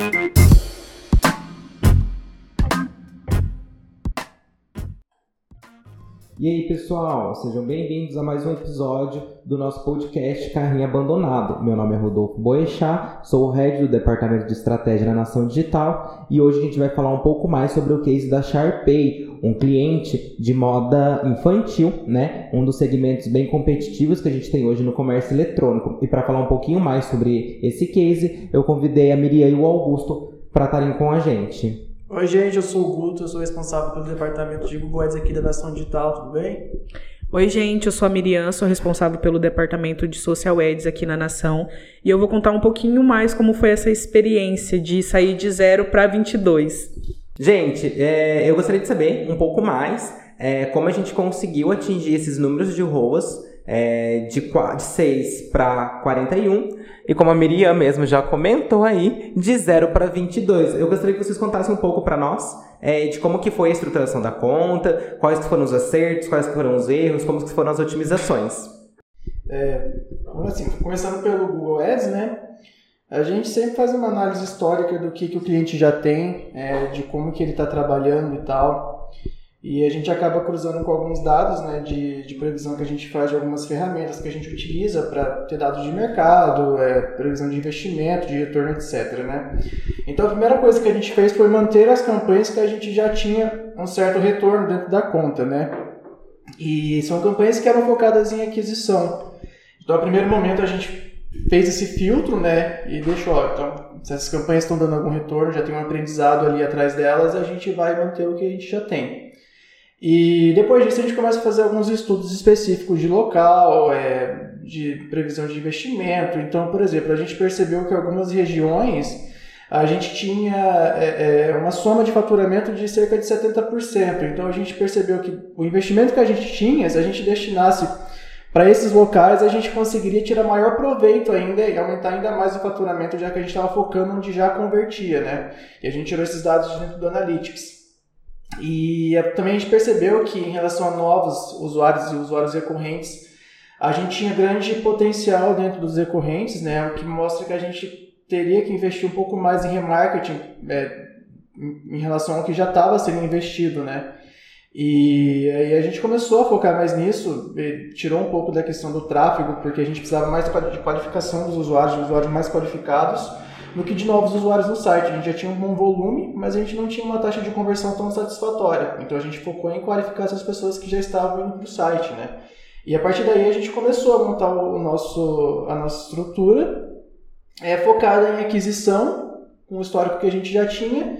Bye. E aí, pessoal, sejam bem-vindos a mais um episódio do nosso podcast Carrinho Abandonado. Meu nnome é Rodolfo Boechat, sou o head do Departamento de Estratégia na Nação Digital e hoje a gente vai falar um pouco mais sobre o case da Sharpay, um cliente de moda infantil, né? Um dos segmentos bem competitivos que a gente tem hoje no comércio eletrônico. E para falar um pouquinho mais sobre esse case, eu convidei a Miriam e o Augusto para estarem com a gente. Oi, gente, eu sou o Guto, eu sou responsável pelo departamento de Google Ads aqui da Nação Digital, tudo bem? Oi, gente, eu sou a Miriam, sou responsável pelo departamento de Social Ads aqui na Nação e eu vou contar um pouquinho mais como foi essa experiência de sair de zero para 22. Gente, é, eu gostaria de saber um pouco mais é, como a gente conseguiu atingir esses números de ROAS é, de, de 6 para 41 e como a Miriam mesmo já comentou aí, de 0 para 22. Eu gostaria que vocês contassem um pouco para nós é, de como que foi a estruturação da conta, quais foram os acertos, quais foram os erros, como que foram as otimizações. É, assim, começando pelo Google Ads, né? A gente sempre faz uma análise histórica do que, que o cliente já tem, é, de como que ele está trabalhando e tal. E a gente acaba cruzando com alguns dados né, de, de previsão que a gente faz de algumas ferramentas que a gente utiliza para ter dados de mercado, é, previsão de investimento, de retorno, etc. Né? Então a primeira coisa que a gente fez foi manter as campanhas que a gente já tinha um certo retorno dentro da conta. Né? E são campanhas que eram focadas em aquisição. Então, no primeiro momento, a gente fez esse filtro né, e deixou, ó, então, se essas campanhas estão dando algum retorno, já tem um aprendizado ali atrás delas, a gente vai manter o que a gente já tem. E depois disso a gente começa a fazer alguns estudos específicos de local, é, de previsão de investimento. Então, por exemplo, a gente percebeu que algumas regiões a gente tinha é, é, uma soma de faturamento de cerca de 70%. Então a gente percebeu que o investimento que a gente tinha, se a gente destinasse para esses locais, a gente conseguiria tirar maior proveito ainda e aumentar ainda mais o faturamento, já que a gente estava focando onde já convertia, né? E a gente tirou esses dados de dentro do Analytics. E também a gente percebeu que em relação a novos usuários e usuários recorrentes, a gente tinha grande potencial dentro dos recorrentes, né? O que mostra que a gente teria que investir um pouco mais em remarketing é, em relação ao que já estava sendo investido, né? E aí a gente começou a focar mais nisso, tirou um pouco da questão do tráfego, porque a gente precisava mais de qualificação dos usuários, de usuários mais qualificados, do que de novos usuários no site. A gente já tinha um bom volume, mas a gente não tinha uma taxa de conversão tão satisfatória. Então a gente focou em qualificar essas pessoas que já estavam indo para o site, né? E a partir daí a gente começou a montar o nosso, a nossa estrutura é, focada em aquisição, com o histórico que a gente já tinha,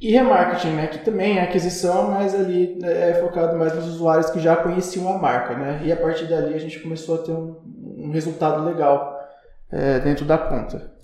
e remarketing, né, que também é aquisição, mas ali né, é focado mais nos usuários que já conheciam a marca. Né? E a partir dali a gente começou a ter um, um resultado legal é, dentro da conta.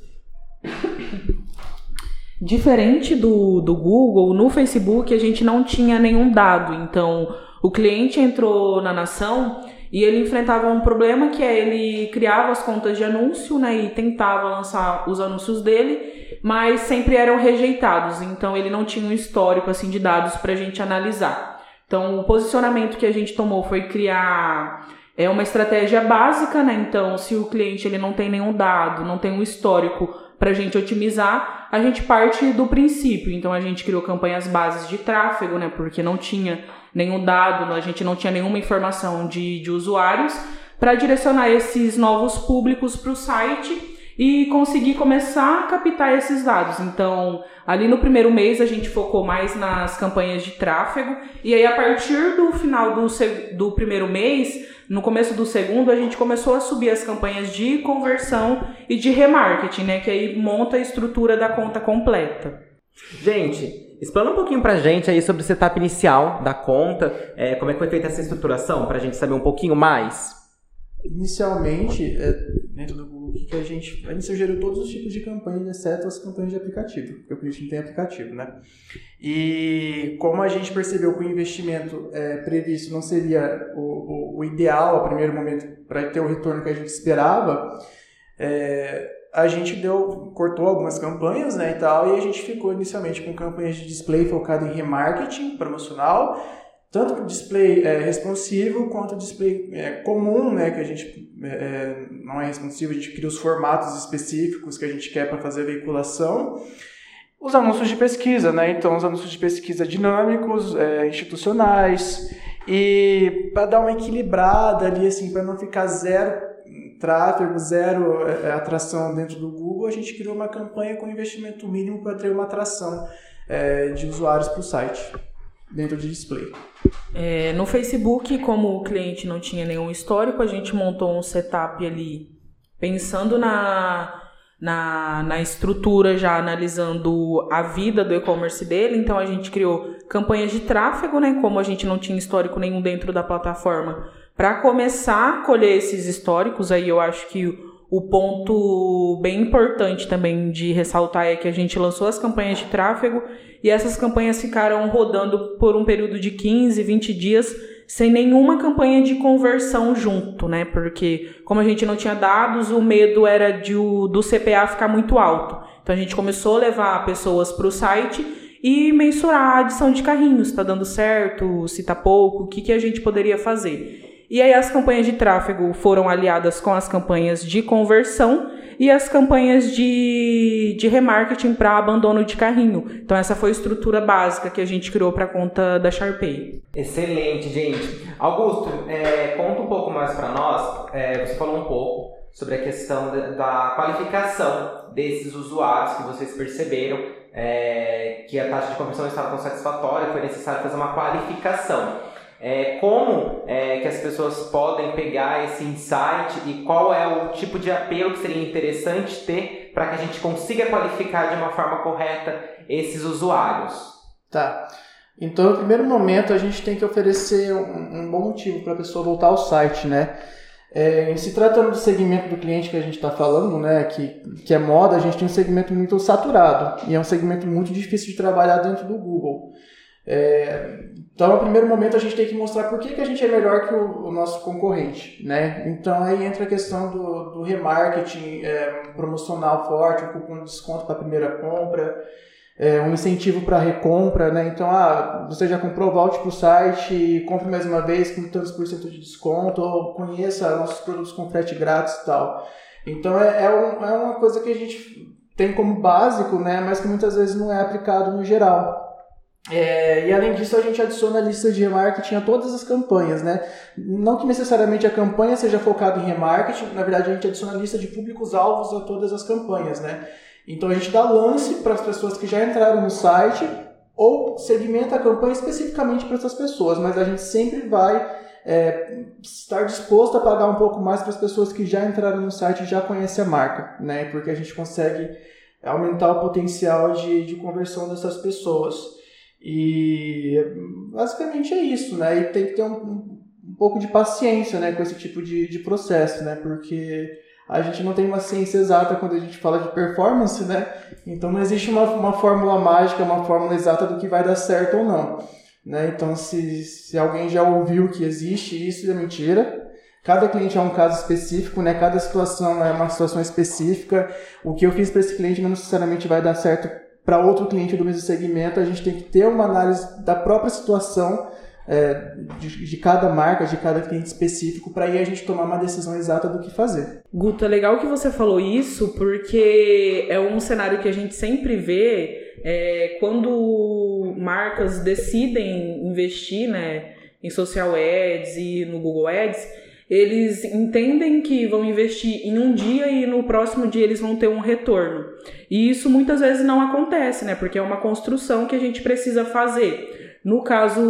Diferente do, do Google, no Facebook a gente não tinha nenhum dado. Então, o cliente entrou na nação e ele enfrentava um problema que é ele criava as contas de anúncio, né, e tentava lançar os anúncios dele, mas sempre eram rejeitados. Então, ele não tinha um histórico assim de dados para a gente analisar. Então, o posicionamento que a gente tomou foi criar é uma estratégia básica, né? Então, se o cliente ele não tem nenhum dado, não tem um histórico para a gente otimizar, a gente parte do princípio. Então a gente criou campanhas bases de tráfego, né? Porque não tinha nenhum dado, a gente não tinha nenhuma informação de, de usuários para direcionar esses novos públicos para o site e conseguir começar a captar esses dados. Então, ali no primeiro mês a gente focou mais nas campanhas de tráfego e aí a partir do final do, do primeiro mês no começo do segundo, a gente começou a subir as campanhas de conversão e de remarketing, né? Que aí monta a estrutura da conta completa. Gente, explana um pouquinho pra gente aí sobre o setup inicial da conta, é, como é que foi feita essa estruturação, pra gente saber um pouquinho mais. Inicialmente, é, dentro do Google, que a gente, a gente sugeriu todos os tipos de campanhas, exceto as campanhas de aplicativo, porque o cliente não tem aplicativo, né? E como a gente percebeu que o investimento é, previsto não seria o, o, o, ideal a primeiro momento para ter o retorno que a gente esperava, é, a gente deu, cortou algumas campanhas né, e tal, e a gente ficou inicialmente com campanhas de display focado em remarketing promocional, tanto display é, responsivo quanto display é, comum, né, que a gente é, é, não é responsivo, a gente cria os formatos específicos que a gente quer para fazer a veiculação. os anúncios de pesquisa, né? Então, os anúncios de pesquisa dinâmicos, é, institucionais, e para dar uma equilibrada ali, assim, para não ficar zero tráfego, zero é, atração dentro do Google, a gente criou uma campanha com investimento mínimo para ter uma atração de usuários para o site dentro de display. É, no Facebook, como o cliente não tinha nenhum histórico, a gente montou um setup ali pensando na, na, na estrutura, já analisando a vida do e-commerce dele. Então a gente criou campanhas de tráfego, né? Como a gente não tinha histórico nenhum dentro da plataforma, para começar a colher esses históricos, aí eu acho que o ponto bem importante também de ressaltar é que a gente lançou as campanhas de tráfego e essas campanhas ficaram rodando por um período de 15, 20 dias sem nenhuma campanha de conversão junto, né? Porque como a gente não tinha dados, o medo era de o, do CPA ficar muito alto. Então a gente começou a levar pessoas para o site e mensurar a adição de carrinhos, está dando certo, se está pouco, o que, que a gente poderia fazer. E aí as campanhas de tráfego foram aliadas com as campanhas de conversão e as campanhas de, de remarketing para abandono de carrinho. Então essa foi a estrutura básica que a gente criou para a conta da Sharpay. Excelente, gente. Augusto, é, conta um pouco mais para nós. É, você falou um pouco sobre a questão da, da qualificação desses usuários que vocês perceberam é, que a taxa de conversão estava tão satisfatória, foi necessário fazer uma qualificação é, como é, que as pessoas podem pegar esse insight e qual é o tipo de apelo que seria interessante ter para que a gente consiga qualificar de uma forma correta esses usuários. Tá. Então, no primeiro momento, a gente tem que oferecer um, um bom motivo para a pessoa voltar ao site, né? É, se tratando do segmento do cliente que a gente está falando, né, que, que é moda, a gente tem um segmento muito saturado e é um segmento muito difícil de trabalhar dentro do Google. É, então, no primeiro momento, a gente tem que mostrar por que, que a gente é melhor que o, o nosso concorrente, né? Então, aí entra a questão do, do remarketing é, promocional forte, um cupom de desconto para a primeira compra, é, um incentivo para recompra, né? Então, ah, você já comprou, volte para o site, compre mais uma vez com tantos por cento de desconto, ou conheça nossos produtos com frete grátis e tal. Então, é, é, um, é uma coisa que a gente tem como básico, né? Mas que muitas vezes não é aplicado no geral. É, e além disso, a gente adiciona a lista de remarketing a todas as campanhas, né? Não que necessariamente a campanha seja focada em remarketing, na verdade a gente adiciona a lista de públicos-alvos a todas as campanhas, né? Então a gente dá lance para as pessoas que já entraram no site ou segmenta a campanha especificamente para essas pessoas, mas a gente sempre vai é, estar disposto a pagar um pouco mais para as pessoas que já entraram no site e já conhecem a marca, né? Porque a gente consegue aumentar o potencial de, de conversão dessas pessoas. E basicamente é isso, né? E tem que ter um, um pouco de paciência né, com esse tipo de, de processo, né? Porque a gente não tem uma ciência exata quando a gente fala de performance, né? Então não existe uma, uma fórmula mágica, uma fórmula exata do que vai dar certo ou não. Né? Então se, se alguém já ouviu que existe isso, é mentira. Cada cliente é um caso específico, né? Cada situação é uma situação específica. O que eu fiz para esse cliente não necessariamente vai dar certo para outro cliente do mesmo segmento, a gente tem que ter uma análise da própria situação é, de, de, cada marca, de cada cliente específico, para aí a gente tomar uma decisão exata do que fazer. Guta, legal que você falou isso, porque é um cenário que a gente sempre vê é, quando marcas decidem investir né, em social ads e no Google Ads eles entendem que vão investir em um dia e no próximo dia eles vão ter um retorno. E isso muitas vezes não acontece, né? Porque é uma construção que a gente precisa fazer. No caso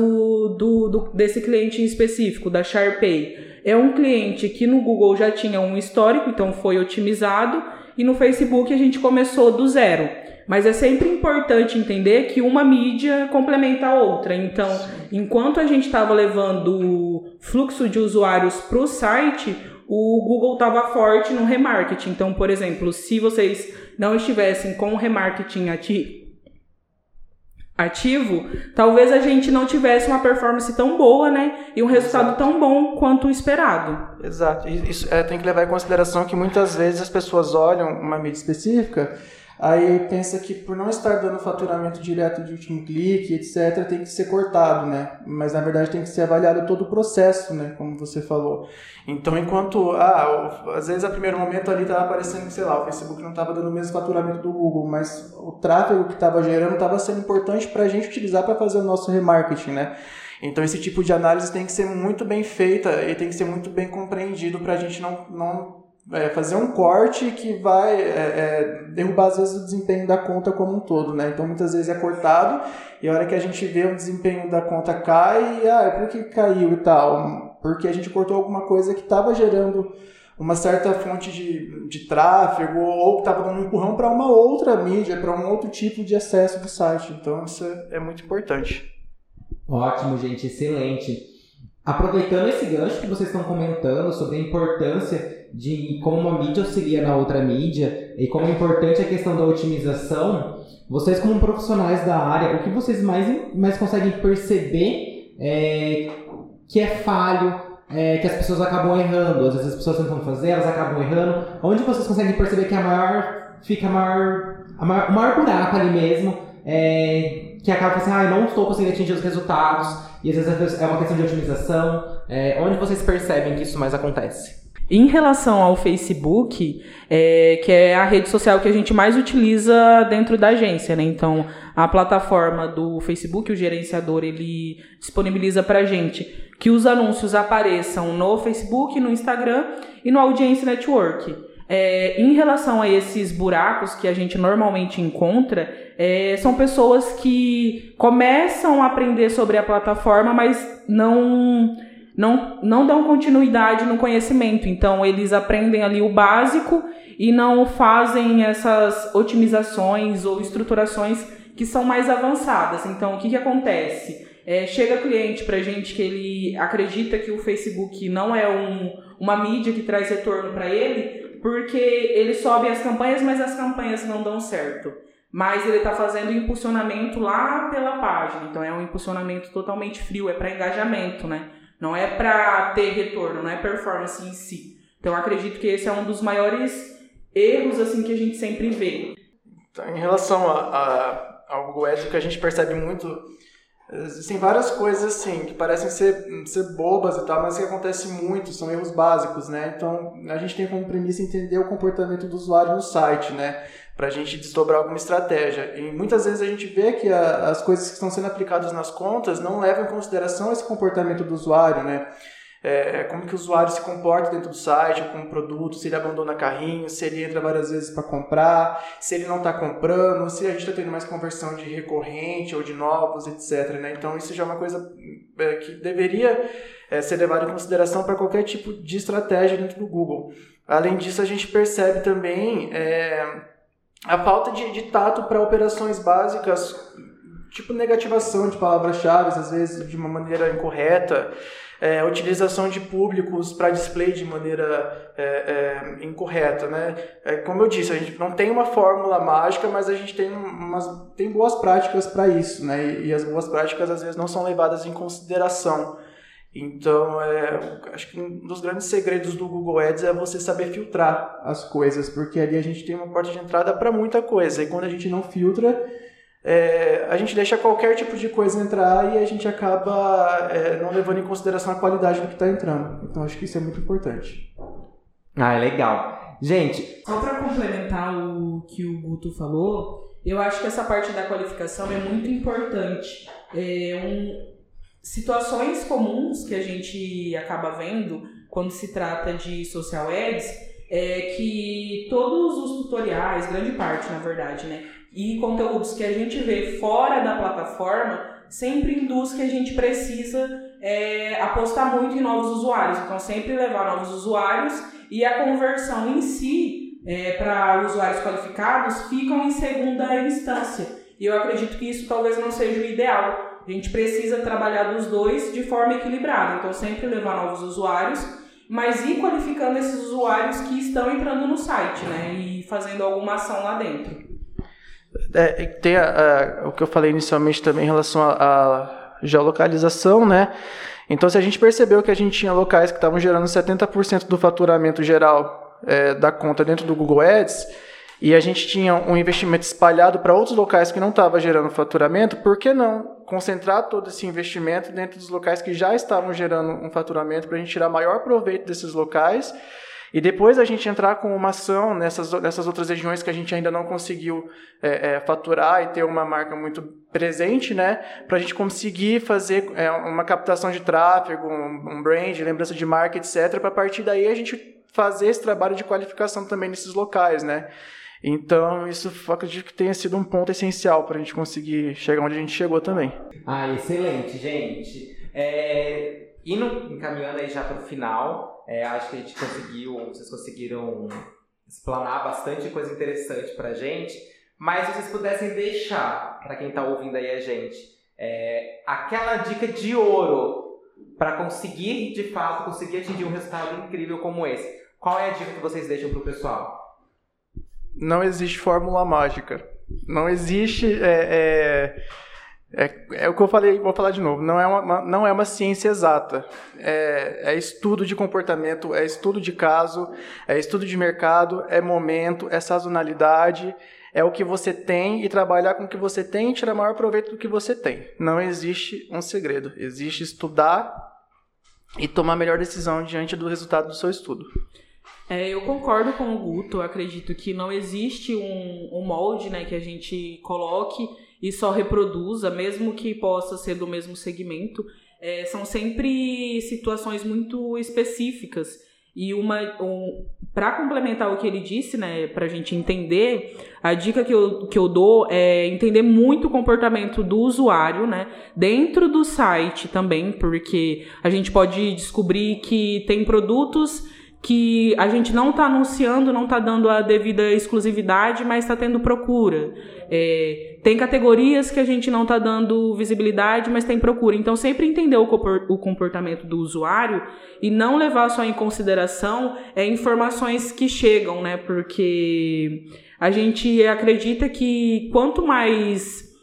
do, do desse cliente em específico, da Sharpay, é um cliente que no Google já tinha um histórico, então foi otimizado, e no Facebook a gente começou do zero. Mas é sempre importante entender que uma mídia complementa a outra. Então, enquanto a gente estava levando fluxo de usuários para o site, o Google estava forte no remarketing. Então, por exemplo, se vocês não estivessem com o remarketing ativo, ativo, talvez a gente não tivesse uma performance tão boa, né? E um resultado Exato. tão bom quanto o esperado. Exato. Isso é, tem que levar em consideração que muitas vezes as pessoas olham uma mídia específica aí pensa que por não estar dando faturamento direto de último clique, etc, tem que ser cortado, né? Mas na verdade tem que ser avaliado todo o processo, né? Como você falou. Então enquanto, ah, às vezes a primeiro momento ali estava aparecendo, sei lá, o Facebook não estava dando o mesmo faturamento do Google, mas o tráfego que estava gerando estava sendo importante para a gente utilizar para fazer o nosso remarketing, né? Então esse tipo de análise tem que ser muito bem feita e tem que ser muito bem compreendido para a gente não, não é, fazer um corte que vai é, é, derrubar às vezes o desempenho da conta como um todo, né? Então muitas vezes é cortado e a hora que a gente vê o desempenho da conta cai, e, ah, por que caiu e tal? Porque a gente cortou alguma coisa que estava gerando uma certa fonte de, de tráfego ou que estava dando um empurrão para uma outra mídia, para um outro tipo de acesso do site. Então isso é muito importante. Ótimo, gente, excelente. Aproveitando esse gancho que vocês estão comentando sobre a importância de como uma mídia auxilia na outra mídia e como é importante a questão da otimização, vocês como profissionais da área, o que vocês mais, mais conseguem perceber é, que é falho, é, que as pessoas acabam errando, às vezes as pessoas tentam fazer, elas acabam errando, onde vocês conseguem perceber que a maior, fica a maior, a maior, o maior buraco ali mesmo, é, que acaba assim, ah, eu não estou conseguindo atingir os resultados, e às vezes é uma questão de otimização. É, onde vocês percebem que isso mais acontece? Em relação ao Facebook, é, que é a rede social que a gente mais utiliza dentro da agência, né? Então, a plataforma do Facebook, o gerenciador, ele disponibiliza para gente que os anúncios apareçam no Facebook, no Instagram e no Audience Network. É, em relação a esses buracos que a gente normalmente encontra, é, são pessoas que começam a aprender sobre a plataforma, mas não, não, não dão continuidade no conhecimento. Então, eles aprendem ali o básico e não fazem essas otimizações ou estruturações que são mais avançadas. Então, o que, que acontece? É, chega cliente para gente que ele acredita que o Facebook não é um, uma mídia que traz retorno para ele, porque ele sobe as campanhas, mas as campanhas não dão certo. Mas ele está fazendo impulsionamento lá pela página, então é um impulsionamento totalmente frio, é para engajamento, né? Não é para ter retorno, não é performance em si. Então acredito que esse é um dos maiores erros assim que a gente sempre vê. Então, em relação a, ao Google Ads, o que a gente percebe muito Existem várias coisas assim que parecem ser, ser bobas e tal, mas que acontece muito, são erros básicos, né? Então a gente tem como premissa entender o comportamento do usuário no site, né? Para a gente desdobrar alguma estratégia. E muitas vezes a gente vê que a, as coisas que estão sendo aplicadas nas contas não levam em consideração esse comportamento do usuário, né? é, como que o usuário se comporta dentro do site com o produto, se ele abandona carrinho, se ele entra várias vezes para comprar, se ele não está comprando, se a gente está tendo mais conversão de recorrente ou de novos, etc. Né? Então isso já é uma coisa é, que deveria é, ser levada em consideração para qualquer tipo de estratégia dentro do Google. Além disso, a gente percebe também é, a falta de, de tato para operações básicas, tipo negativação de palavras-chave, às vezes de uma maneira incorreta é, utilização de públicos para display de maneira é, é, incorreta, né? É, como eu disse, a gente não tem uma fórmula mágica, mas a gente tem, umas, tem boas práticas para isso, né? E, e, as boas práticas às vezes não são levadas em consideração. Então, é, acho que um dos grandes segredos do Google Ads é você saber filtrar as coisas, porque ali a gente tem uma porta de entrada para muita coisa. E quando a gente não filtra, é, a gente deixa qualquer tipo de coisa entrar e a gente acaba é, não levando em consideração a qualidade do que está entrando. Então acho que isso é muito importante. Ah, é legal. Gente. Só para complementar o que o Guto falou, eu acho que essa parte da qualificação é muito importante. É um, situações comuns que a gente acaba vendo quando se trata de social ads é que todos os tutoriais, grande parte na verdade, né? e conteúdos que a gente vê fora da plataforma sempre induz que a gente precisa é, apostar muito em novos usuários. Então, sempre levar novos usuários e a conversão em si é, para usuários qualificados ficam em segunda instância. E eu acredito que isso talvez não seja o ideal. A gente precisa trabalhar dos dois de forma equilibrada. Então, sempre levar novos usuários, mas ir qualificando esses usuários que estão entrando no site, né? E fazendo alguma ação lá dentro. É, tem a, a, o que eu falei inicialmente também em relação à geolocalização, né? Então, se a gente percebeu que a gente tinha locais que estavam gerando 70% do faturamento geral é, da conta dentro do Google Ads, e a gente tinha um investimento espalhado para outros locais que não estava gerando faturamento, por que não concentrar todo esse investimento dentro dos locais que já estavam gerando um faturamento para a gente tirar maior proveito desses locais e depois a gente entrar com uma ação nessas, nessas outras regiões que a gente ainda não conseguiu é, é, faturar e ter uma marca muito presente, né? Para a gente conseguir fazer é, uma captação de tráfego, um, um brand, lembrança de marca, etc. Para partir daí a gente fazer esse trabalho de qualificação também nesses locais, né? Então, isso acredito que tenha sido um ponto essencial para a gente conseguir chegar onde a gente chegou também. Ah, excelente, gente. É, indo encaminhando aí já para o final, é, acho que a gente conseguiu, vocês conseguiram explanar bastante coisa interessante pra gente. Mas se vocês pudessem deixar, para quem está ouvindo aí a gente, é, aquela dica de ouro para conseguir, de fato, conseguir atingir um resultado incrível como esse. Qual é a dica que vocês deixam pro pessoal? Não existe fórmula mágica. Não existe. É, é é, é, o que eu falei, vou falar de novo, não é uma, não é uma ciência exata. É, é, estudo de comportamento, é estudo de caso, é estudo de mercado, é momento, é sazonalidade, é o que você tem e trabalhar com o que você tem e tirar maior proveito do que você tem. Não existe um segredo. Existe estudar e tomar a melhor decisão diante do resultado do seu estudo. É, eu concordo com o Guto, acredito que não existe um, um molde né, que a gente coloque e só reproduza, mesmo que possa ser do mesmo segmento, é, são sempre situações muito específicas. E uma um, para complementar o que ele disse, né, para a gente entender, a dica que eu, que eu dou é entender muito o comportamento do usuário, né, dentro do site também, porque a gente pode descobrir que tem produtos que a gente não está anunciando, não está dando a devida exclusividade, mas está tendo procura. É, tem categorias que a gente não está dando visibilidade, mas tem procura. Então, sempre entender o comportamento do usuário e não levar só em consideração é, informações que chegam, né? Porque a gente acredita que quanto mais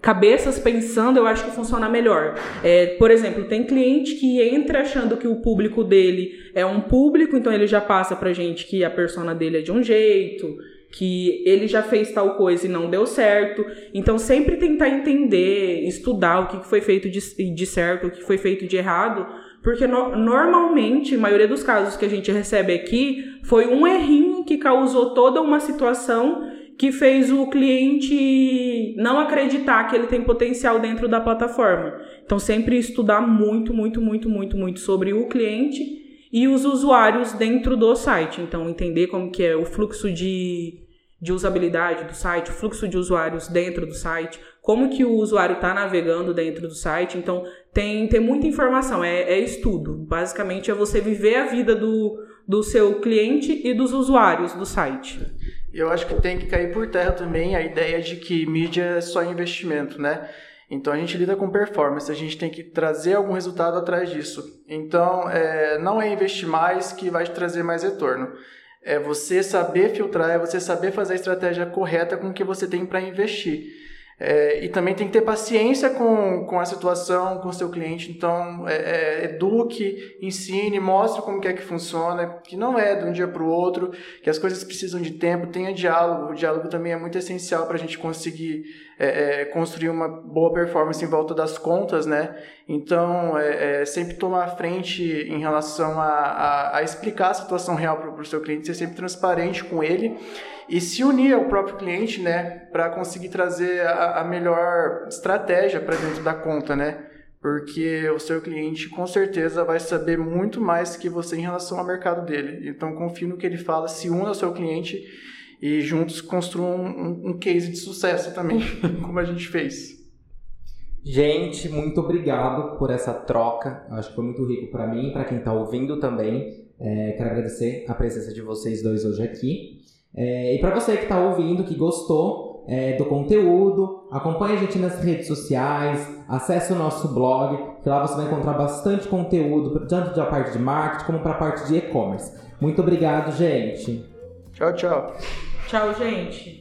cabeças pensando, eu acho que funciona melhor. É, por exemplo, tem cliente que entra achando que o público dele é um público, então ele já passa pra gente que a persona dele é de um jeito, que ele já fez tal coisa e não deu certo. Então, sempre tentar entender, estudar o que foi feito de, de certo, o que foi feito de errado, porque no, normalmente, a maioria dos casos que a gente recebe aqui, foi um errinho que causou toda uma situação que fez o cliente não acreditar que ele tem potencial dentro da plataforma. Então, sempre estudar muito, muito, muito, muito, muito sobre o cliente e os usuários dentro do site. Então, entender como que é o fluxo de, de usabilidade do site, o fluxo de usuários dentro do site, como que o usuário está navegando dentro do site. Então, tem, tem muita informação, é, é estudo. Basicamente, é você viver a vida do, do seu cliente e dos usuários do site. Eu acho que tem que cair por terra também a ideia de que mídia é só investimento, né? Então a gente lida com performance, a gente tem que trazer algum resultado atrás disso. Então é, não é investir mais que vai te trazer mais retorno. É você saber filtrar, é você saber fazer a estratégia correta com o que você tem para investir. É, e também tem que ter paciência com, com a situação, com o seu cliente. Então, é, é, eduque, ensine, mostre como que é que funciona, que não é de um dia para o outro, que as coisas precisam de tempo, tenha diálogo. O diálogo também é muito essencial para a gente conseguir é, é, construir uma boa performance em volta das contas, né? Então, é, sempre tomar a frente em relação a, a, a explicar a situação real para o seu cliente, ser sempre transparente com ele e se unir ao próprio cliente, né, para conseguir trazer a, a melhor estratégia para dentro da conta, né? Porque o seu cliente com certeza vai saber muito mais que você em relação ao mercado dele. Então confie no que ele fala, se una ao seu cliente e juntos construam um, um case de sucesso também, como a gente fez. Gente, muito obrigado por essa troca. Eu acho que foi muito rico para mim, para quem está ouvindo também. É, quero agradecer a presença de vocês dois hoje aqui. É, e para você que está ouvindo, que gostou é, do conteúdo, acompanhe a gente nas redes sociais, acesse o nosso blog, que lá você vai encontrar bastante conteúdo, tanto da parte de marketing como para a parte de e-commerce. Muito obrigado, gente. Tchau, tchau. Tchau, gente.